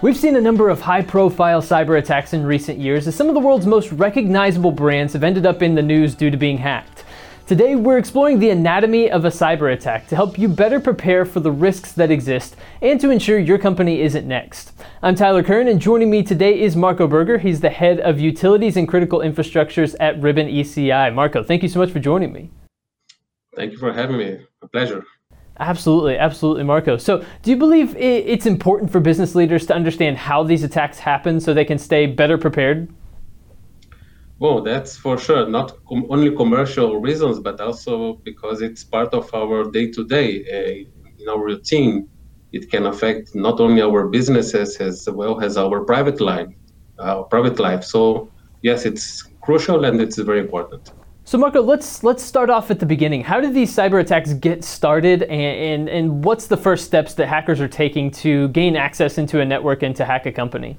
We've seen a number of high profile cyber attacks in recent years as some of the world's most recognizable brands have ended up in the news due to being hacked. Today, we're exploring the anatomy of a cyber attack to help you better prepare for the risks that exist and to ensure your company isn't next. I'm Tyler Kern, and joining me today is Marco Berger. He's the head of utilities and critical infrastructures at Ribbon ECI. Marco, thank you so much for joining me. Thank you for having me. A pleasure. Absolutely, absolutely, Marco. So, do you believe it's important for business leaders to understand how these attacks happen so they can stay better prepared? Well, that's for sure. Not com- only commercial reasons, but also because it's part of our day to day in our routine. It can affect not only our businesses as well as our private life, our private life. So, yes, it's crucial and it's very important. So Marco, let's let's start off at the beginning. How did these cyber attacks get started, and, and, and what's the first steps that hackers are taking to gain access into a network and to hack a company?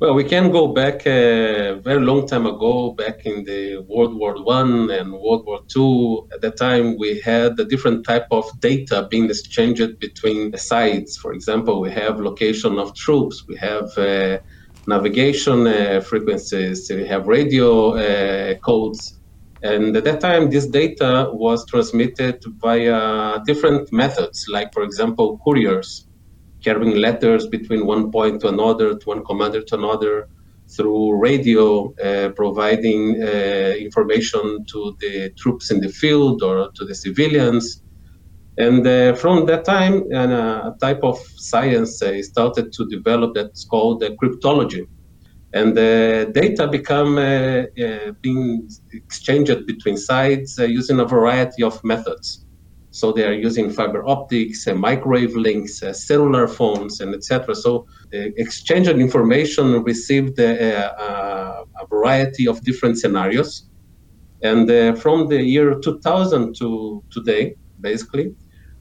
Well, we can go back a very long time ago, back in the World War One and World War Two. At that time, we had a different type of data being exchanged between the sides. For example, we have location of troops, we have uh, navigation uh, frequencies, we have radio uh, codes and at that time, this data was transmitted via different methods, like, for example, couriers carrying letters between one point to another, to one commander to another, through radio, uh, providing uh, information to the troops in the field or to the civilians. And uh, from that time, a type of science uh, started to develop that's called cryptology and the data become uh, uh, being exchanged between sites uh, using a variety of methods. So they are using fiber optics, microwave links, cellular phones, and etc. So the exchange of information received a, a variety of different scenarios. And from the year 2000 to today, basically,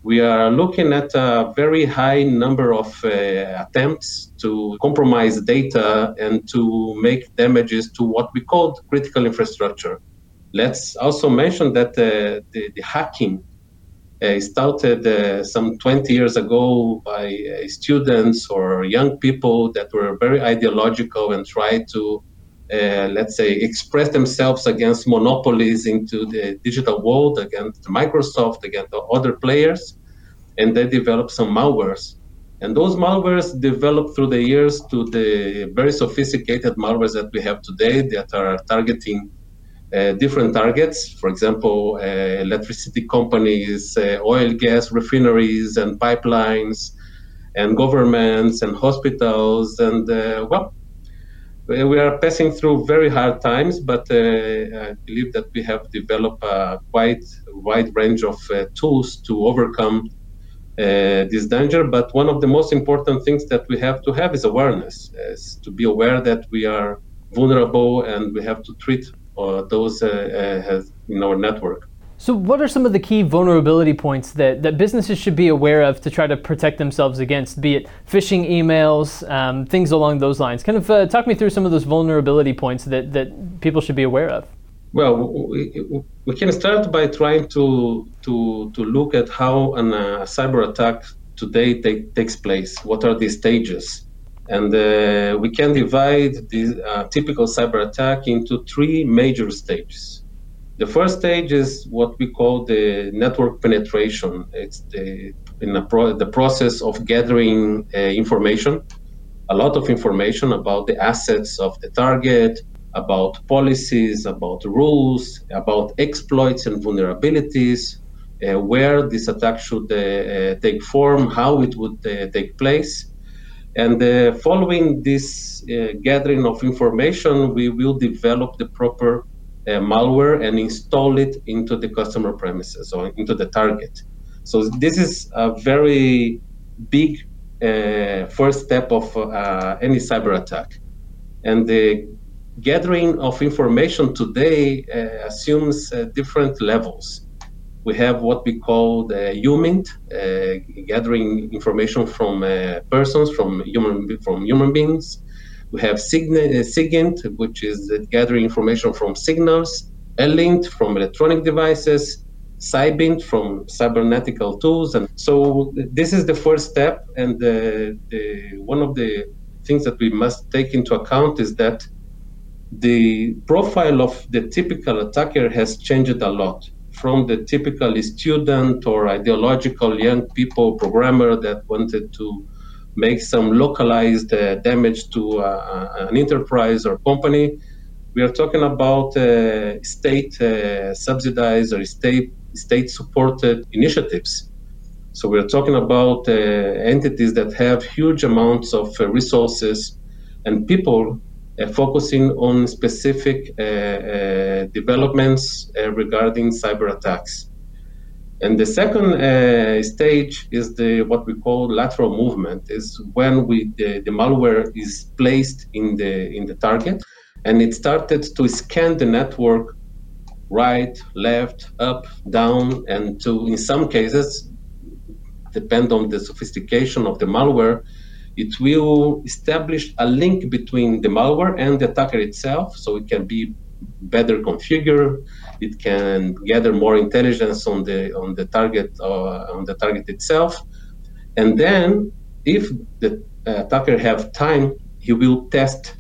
we are looking at a very high number of uh, attempts to compromise data and to make damages to what we call critical infrastructure. Let's also mention that uh, the, the, hacking uh, started uh, some 20 years ago by uh, students or young people that were very ideological and tried to uh, let's say, express themselves against monopolies into the digital world, against Microsoft, against other players, and they develop some malwares. And those malwares developed through the years to the very sophisticated malwares that we have today that are targeting uh, different targets. For example, uh, electricity companies, uh, oil, gas refineries, and pipelines, and governments and hospitals. And uh, well, we are passing through very hard times, but uh, I believe that we have developed a quite wide range of uh, tools to overcome uh, this danger. But one of the most important things that we have to have is awareness, is to be aware that we are vulnerable and we have to treat uh, those uh, in our network. So, what are some of the key vulnerability points that, that businesses should be aware of to try to protect themselves against, be it phishing emails, um, things along those lines? Kind of uh, talk me through some of those vulnerability points that, that people should be aware of. Well, we, we can start by trying to, to, to look at how a uh, cyber attack today take, takes place. What are the stages? And uh, we can divide the uh, typical cyber attack into three major stages. The first stage is what we call the network penetration. It's the in pro- the process of gathering uh, information, a lot of information about the assets of the target, about policies, about rules, about exploits and vulnerabilities, uh, where this attack should uh, uh take form, how it would uh, take place. And uh, following this gathering of information, we will develop the proper uh, malware and install it into the customer premises or into the target. So this is a very big uh, first step of uh, any cyber attack. And the gathering of information today uh, assumes uh, different levels. We have what we call the UMINT, uh, gathering information from persons, from human, from human beings. We have SIGINT, uh, which is uh, gathering information from signals, ELINT from electronic devices, CYBINT from cybernetical tools. And so uh, this is the first step. And the, the, one of the things that we must take into account is that the profile of the typical attacker has changed a lot from the typical student or ideological young people programmer that wanted to make some localized uh, damage to uh, an enterprise or company. We are talking about uh, state uh, subsidized or state state supported initiatives. So we're talking about uh, entities that have huge amounts of uh, resources and people focusing on specific developments regarding cyber attacks. And the second uh, stage is the what we call lateral movement. Is when we the, the malware is placed in the in the target, and it started to scan the network, right, left, up, down, and to in some cases, depend on the sophistication of the malware, it will establish a link between the malware and the attacker itself, so it can be better configured it can gather more intelligence on the on the target uh, on the target itself, and then if the attacker have time, he will test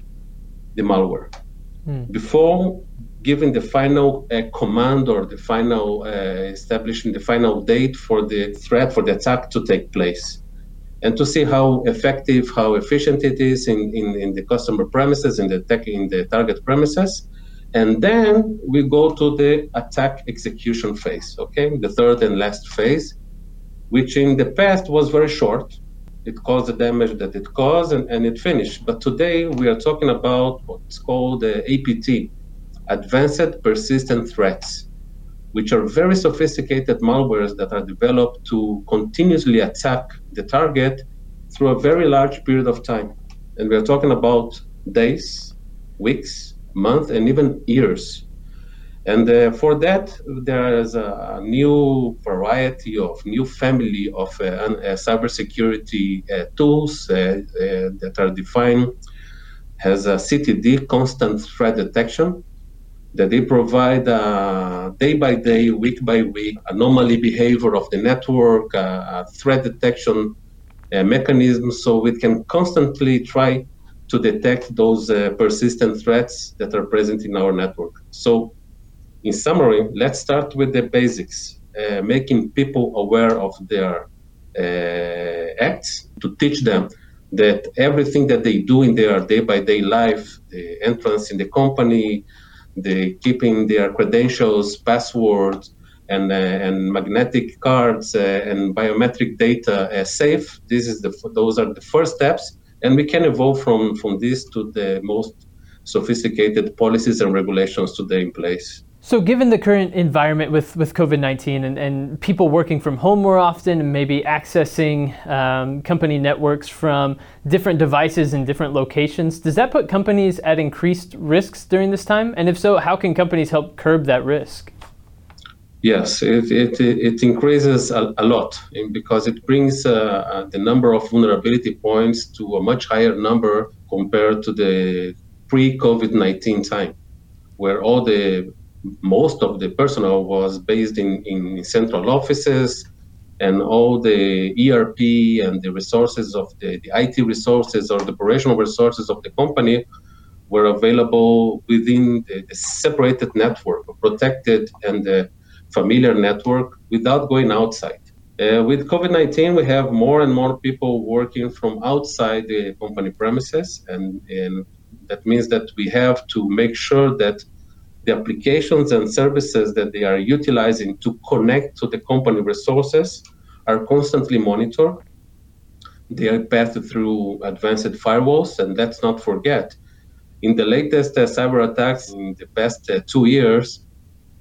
the malware mm. before giving the final uh, command or the final uh, establishing the final date for the threat for the attack to take place and to see how effective how efficient it is in, in, in the customer premises in the tech in the target premises and then we go to the attack execution phase, okay? The third and last phase, which in the past was very short. It caused the damage that it caused and, and it finished. But today we are talking about what's called the APT, Advanced Persistent Threats, which are very sophisticated malwares that are developed to continuously attack the target through a very large period of time. And we are talking about days, weeks, month and even years. And uh, for that, there is a new variety of new family of uh, uh, cybersecurity uh, tools uh, uh, that are defined as a CTD, constant threat detection, that they provide day by day, week by week, anomaly behavior of the network, threat detection mechanism, so we can constantly try to detect those uh, persistent threats that are present in our network. So, in summary, let's start with the basics, uh, making people aware of their uh, acts, to teach them that everything that they do in their day by day life, the entrance in the company, the keeping their credentials, passwords, and, uh, and magnetic cards uh, and biometric data uh, safe. This is the those are the first steps and we can evolve from from this to the most sophisticated policies and regulations today in place. So, given the current environment with, with COVID 19 and, and people working from home more often and maybe accessing um, company networks from different devices in different locations, does that put companies at increased risks during this time? And if so, how can companies help curb that risk? Yes, it, it, it increases a, a lot because it brings uh, uh, the number of vulnerability points to a much higher number compared to the pre-COVID 19 time, where all the most of the personnel was based in, in central offices and all the ERP and the resources of the, the IT resources or the operational resources of the company were available within the, the separated network, protected and uh, familiar network without going outside. Uh, with COVID 19, we have more and more people working from outside the company premises, and, and that means that we have to make sure that the applications and services that they are utilizing to connect to the company resources are constantly monitored. They are passed through advanced firewalls, and let's not forget, in the latest uh, cyber attacks in the past uh, two years,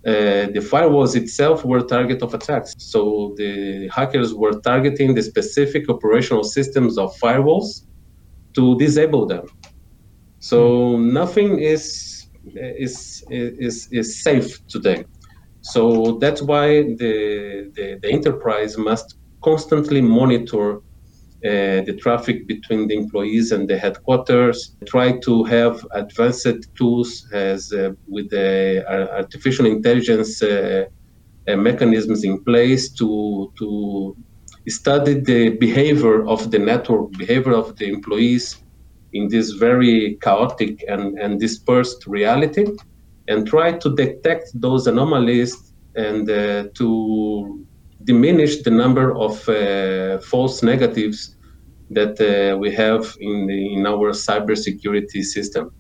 uh, the firewalls itself were target of attacks. So the hackers were targeting the specific operational systems of firewalls to disable them. So nothing is is is is safe today. So that's why the, the, the enterprise must constantly monitor uh, the traffic between the employees and the headquarters, try to have advanced tools as uh, with the artificial intelligence uh, mechanisms in place to to study the behavior of the network, behavior of the employees, in this very chaotic and, and dispersed reality and try to detect those anomalies and uh, to diminish the number of uh, false negatives that uh, we have in, the, in our cybersecurity system.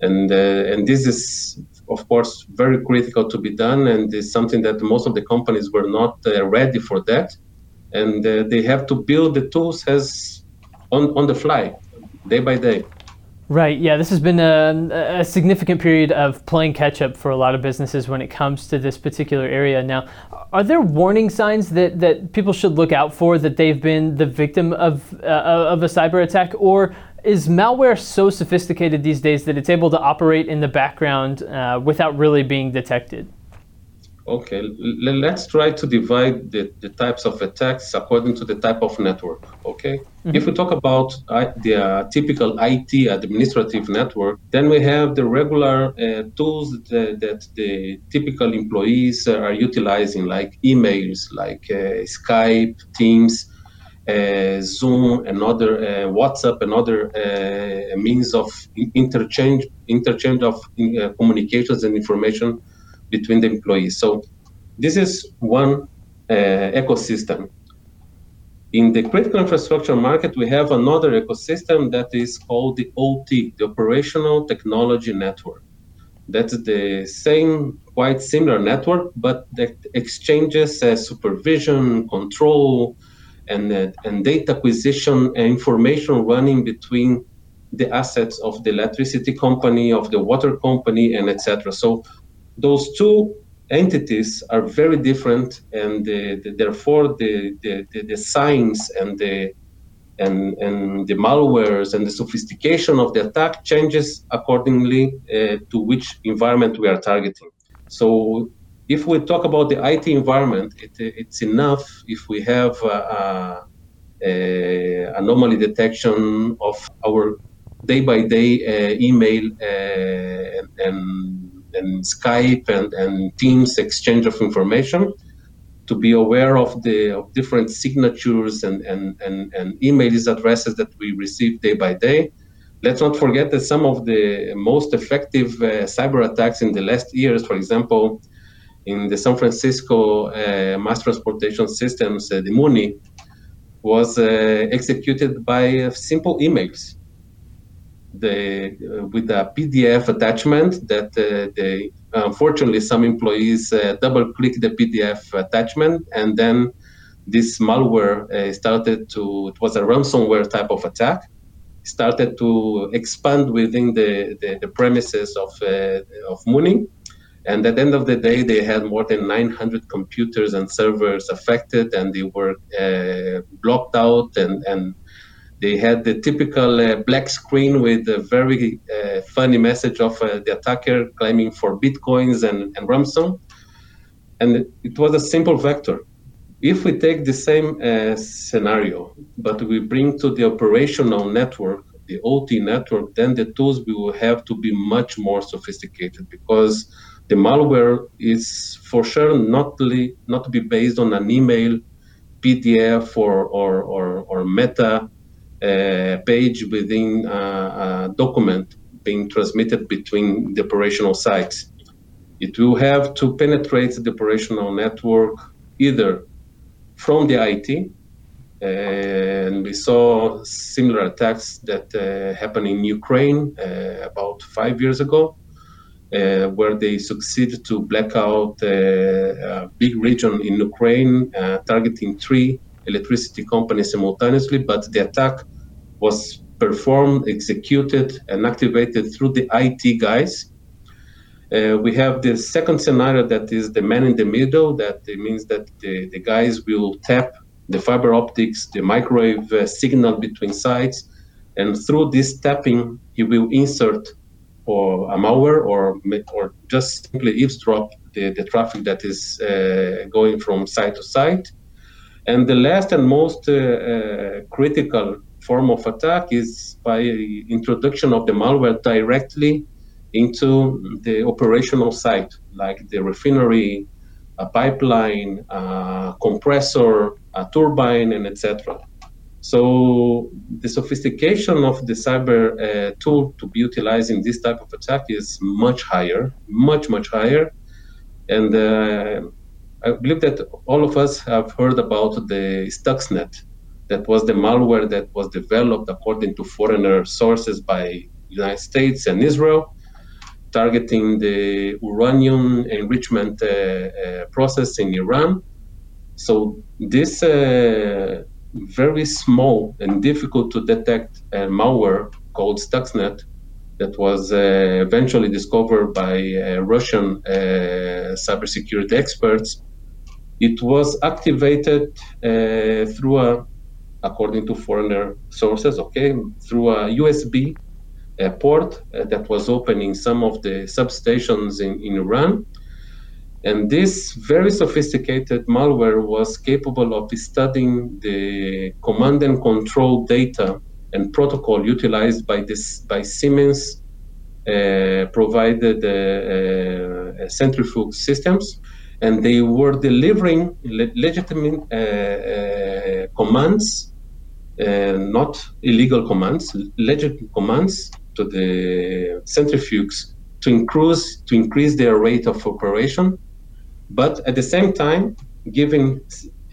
And, uh, and this is, of course, very critical to be done, and is something that most of the companies were not uh, ready for that. And uh, they have to build the tools as on, on the fly, day by day. Right. Yeah. This has been a, a, significant period of playing catch up for a lot of businesses when it comes to this particular area. Now, are there warning signs that, that people should look out for that they've been the victim of uh, of a cyber attack, or is malware so sophisticated these days that it's able to operate in the background uh, without really being detected? Okay, L- let's try to divide the, the types of attacks according to the type of network. Okay, mm-hmm. if we talk about uh, the uh, typical IT administrative network, then we have the regular uh, tools that, that, the typical employees are utilizing, like emails, like uh, Skype, Teams. Uh, Zoom and other uh, WhatsApp and other means of interchange interchange of communications and information between the employees. So this is one uh, ecosystem. In the critical infrastructure market, we have another ecosystem that is called the OT, the Operational Technology Network. That's the same, quite similar network, but that exchanges uh, supervision, control, and, uh, and data acquisition and information running between the assets of the electricity company, of the water company, and etc. So those two entities are very different, and the, the, therefore the, the, the, signs and the and, and the malwares and the sophistication of the attack changes accordingly uh, to which environment we are targeting. So if we talk about the IT environment, it, it's enough if we have a, a anomaly detection of our day-by-day uh, email uh, and and Skype and, and Teams exchange of information to be aware of the of different signatures and, and, and, and emails addresses that we receive day by day. Let's not forget that some of the most effective uh, cyber attacks in the last years, for example, in the San Francisco uh, mass transportation systems, uh, the MUNI, was uh, executed by simple emails the uh, with a PDF attachment that uh, they unfortunately some employees uh, double click the PDF attachment and then this malware started to it was a ransomware type of attack started to expand within the, the, the premises of of MUNI. And at the end of the day, they had more than 900 computers and servers affected, and they were uh, blocked out and, and they had the typical uh, black screen with a very uh, funny message of uh, the attacker claiming for bitcoins and, and ransom. And it was a simple vector. If we take the same uh, scenario, but we bring to the operational network, the OT network, then the tools will have to be much more sophisticated because the malware is for sure not, not to be based on an email, PDF, or, or, or, or meta page within a, a document being transmitted between the operational sites. It will have to penetrate the operational network either from the IT, and we saw similar attacks that uh, happened in Ukraine uh, about five years ago, uh, where they succeeded to black out uh, a big region in Ukraine, uh, targeting three electricity companies simultaneously, but the attack was performed, executed, and activated through the IT guys. Uh, we have the second scenario that is the man in the middle. That means that the, the guys will tap the fiber optics, the microwave uh, signal between sites, and through this tapping, he will insert or a malware or or just simply eavesdrop the, the traffic that is uh, going from site to site. And the last and most uh, uh, critical form of attack is by introduction of the malware directly into the operational site, like the refinery, a pipeline, a compressor, a turbine, and etc. So the sophistication of the cyber uh, tool to be utilized in this type of attack is much higher, much much higher, and uh, I believe that all of us have heard about the Stuxnet. That was the malware that was developed according to foreigner sources by United States and Israel, targeting the uranium enrichment uh, uh, process in Iran. So this uh, very small and difficult to detect uh, malware called Stuxnet that was uh, eventually discovered by uh, Russian cybersecurity experts. It was activated through a, according to foreigner sources, okay, through a USB uh, port that was open in some of the substations in, in Iran. And this very sophisticated malware was capable of studying the command and control data and protocol utilized by this by Siemens uh, provided uh, uh, centrifuge systems, and they were delivering le- legitimate uh, uh, commands, uh, not illegal commands, legitimate commands to the centrifuges to increase to increase their rate of operation but at the same time giving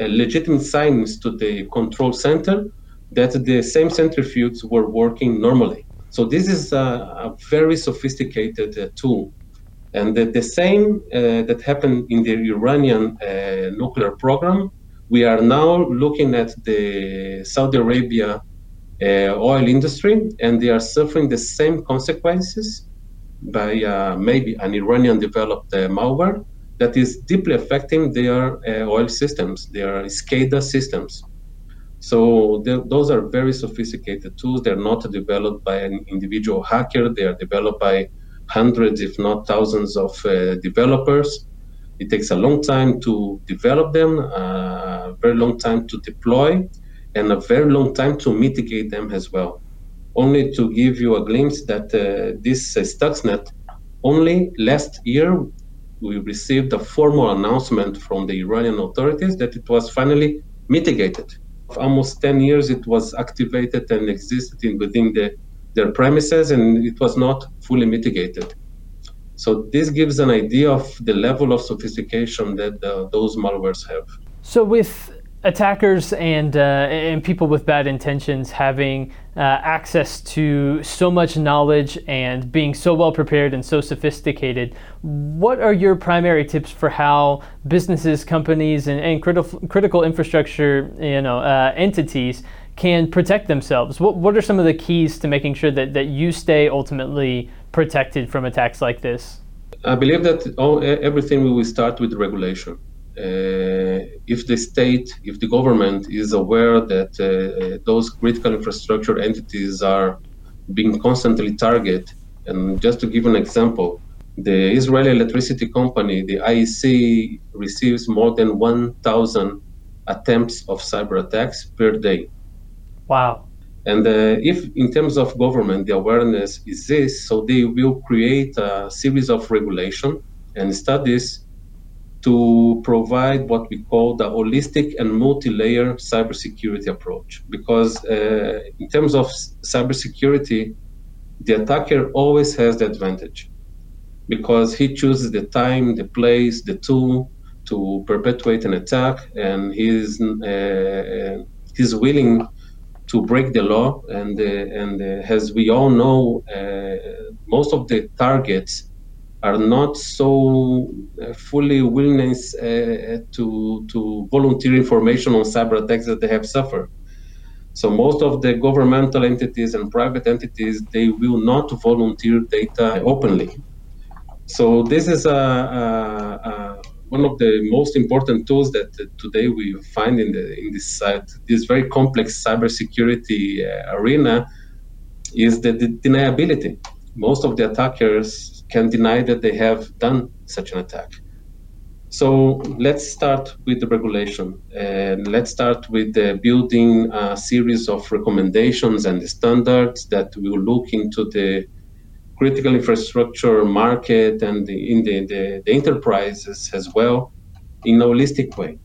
legitimate signs to the control center that the same centrifuges were working normally. So this is a, a very sophisticated uh, tool. And the, the same uh, that happened in the Iranian uh, nuclear program, we are now looking at the Saudi Arabia uh, oil industry, and they are suffering the same consequences by uh, maybe an Iranian developed uh, malware that is deeply affecting their uh, oil systems, their SCADA systems. So those are very sophisticated tools. They're not developed by an individual hacker. They are developed by hundreds, if not thousands, of uh, developers. It takes a long time to develop them, uh, very long time to deploy, and a very long time to mitigate them as well. Only to give you a glimpse that uh, this uh, Stuxnet, only last year we received a formal announcement from the Iranian authorities that it was finally mitigated. For almost 10 years, it was activated and existed in, within the, their premises, and it was not fully mitigated. So this gives an idea of the level of sophistication that uh, those malwares have. So with attackers and uh, and people with bad intentions having uh, access to so much knowledge and being so well prepared and so sophisticated, what are your primary tips for how businesses, companies, and, and critical critical infrastructure you know uh, entities can protect themselves? What what are some of the keys to making sure that that you stay ultimately protected from attacks like this? I believe that all, everything will start with regulation if the state, if the government is aware that uh, those critical infrastructure entities are being constantly targeted, and just to give an example, the Israeli electricity company, the IEC, receives more than 1,000 attempts of cyber attacks per day. Wow. And uh, if, in terms of government, the awareness is this, so they will create a series of regulation and studies to provide what we call the holistic and multi-layer cybersecurity approach. Because uh, in terms of cybersecurity, the attacker always has the advantage because he chooses the time, the place, the tool to perpetuate an attack, and he's uh, he's willing to break the law. And uh, and uh, as we all know, uh, most of the targets are not so uh, fully willingness uh, to to volunteer information on cyber attacks that they have suffered. So most of the governmental entities and private entities they will not volunteer data openly. So this is a, a, a one of the most important tools that uh, today we find in the in this uh, this very complex cybersecurity uh, arena is the, the deniability. Most of the attackers can deny that they have done such an attack. So let's start with the regulation. And let's start with building a series of recommendations and standards that will look into the critical infrastructure market and the, in the, the, the enterprises as well in a holistic way.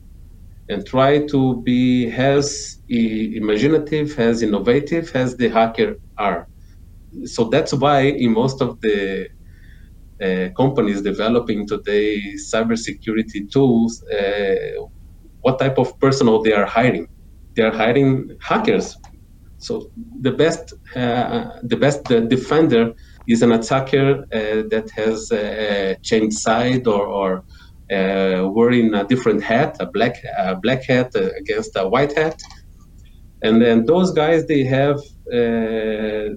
and try to be as imaginative, as innovative as the hacker are. So that's why in most of the uh, companies developing today cybersecurity tools, uh, what type of personnel they are hiring? They are hiring hackers. So the best, uh, the best defender is an attacker uh, that has uh, changed side or, or uh, wearing a different hat, a black a black hat against a white hat, and then those guys they have a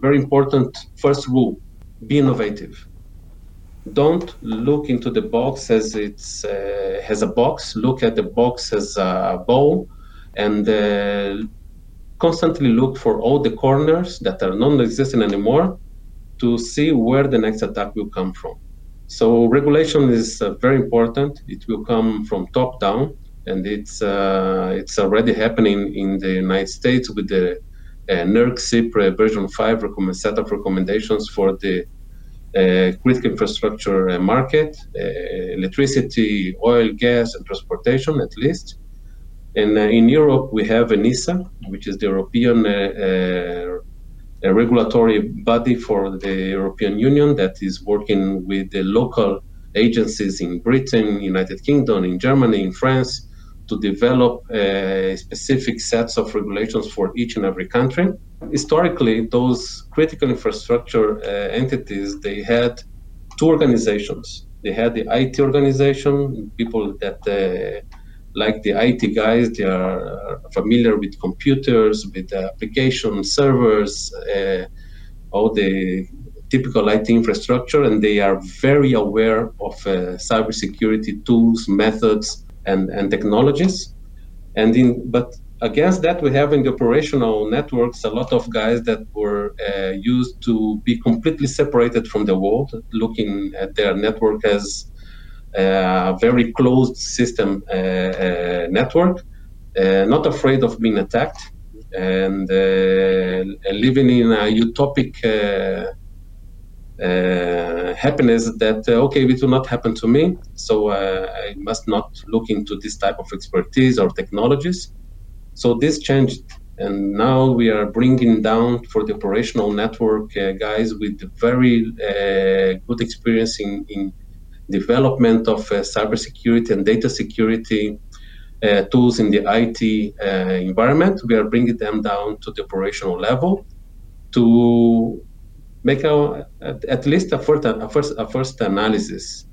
very important first rule: be innovative. Don't look into the box as it's uh, has a box. Look at the box as a bowl, and uh, constantly look for all the corners that are non-existent anymore to see where the next attack will come from. So regulation is uh, very important. It will come from top down, and it's uh, it's already happening in the United States with the uh, NERC CIPRE version 5 recommend, set of recommendations for the critical infrastructure uh, market, uh, electricity, oil, gas, and transportation at least. And uh, in Europe, we have ENISA, which is the European regulatory body for the European Union that is working with the local agencies in Britain, United Kingdom, in Germany, in France, to develop uh, specific sets of regulations for each and every country. Historically, those critical infrastructure uh, entities they had two organizations. They had the IT organization, people that uh, like the IT guys, they are familiar with computers, with application servers, uh, all the typical IT infrastructure, and they are very aware of uh, cybersecurity tools, methods, and, and technologies. And in, but against that, we have in the operational networks a lot of guys that were uh, used to be completely separated from the world, looking at their network as a very closed system uh, uh, network, uh, not afraid of being attacked, and living in a utopic happiness that okay, it will not happen to me, so I must not look into this type of expertise or technologies. So this changed and now we are bringing down for the operational network uh, guys with very uh, good experience in, in development of uh, cybersecurity and data security uh, tools in the IT uh, environment. We are bringing them down to the operational level to make a, at least a first, a first, a first analysis.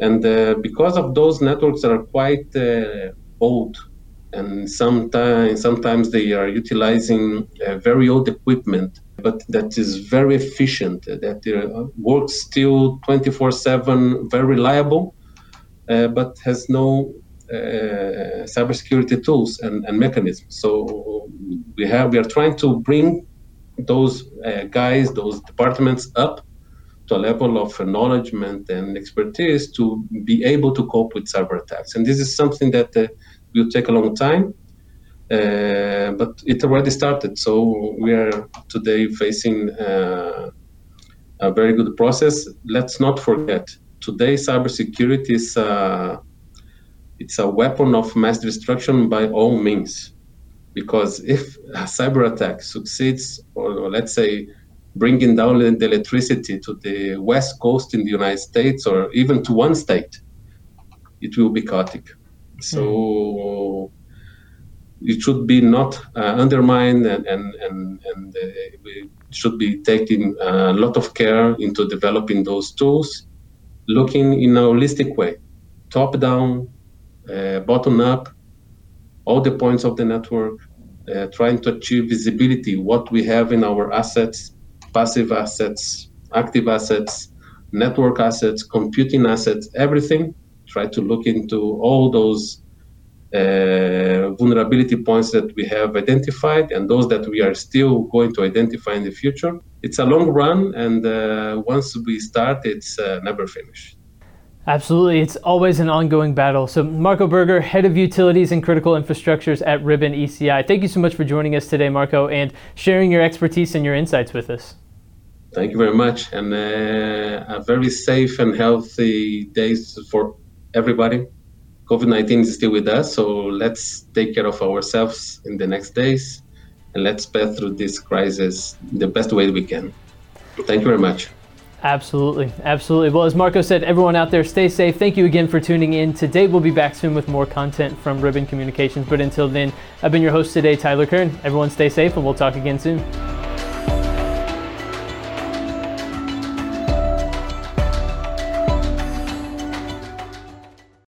And uh, because of those networks that are quite old, and sometimes sometimes they are utilizing uh, very old equipment but that is very efficient, that uh, works still 24 7, very reliable, uh, but has no uh, cybersecurity tools and, and, mechanisms. So we have we are trying to bring those uh, guys, those departments up to a level of acknowledgement and expertise to be able to cope with cyber attacks. And this is something that uh, will take a long time. Uh, but it already started. So we are today facing uh, a very good process. Let's not forget today cybersecurity is uh, it's a weapon of mass destruction by all means. Because if a cyber attack succeeds, or, or let's say bringing down the electricity to the west coast in the United States or even to one state, it will be chaotic. So mm it should be not uh, undermined and, and, and, and uh, we should be taking a lot of care into developing those tools, looking in a holistic way, top down, uh, bottom up, all the points of the network, uh, trying to achieve visibility, what we have in our assets, passive assets, active assets, network assets, computing assets, everything. Try to look into all those uh, vulnerability points that we have identified and those that we are still going to identify in the future. It's a long run, and uh, once we start, it's uh, never finished. Absolutely. It's always an ongoing battle. So, Marco Berger, Head of Utilities and Critical Infrastructures at Ribbon ECI, thank you so much for joining us today, Marco, and sharing your expertise and your insights with us. Thank you very much, and uh, a very safe and healthy days for everybody. COVID 19 is still with us. So let's take care of ourselves in the next days and let's pass through this crisis the best way we can. Thank you very much. Absolutely. Absolutely. Well, as Marco said, everyone out there, stay safe. Thank you again for tuning in. Today, we'll be back soon with more content from Ribbon Communications. But until then, I've been your host today, Tyler Kern. Everyone, stay safe, and we'll talk again soon.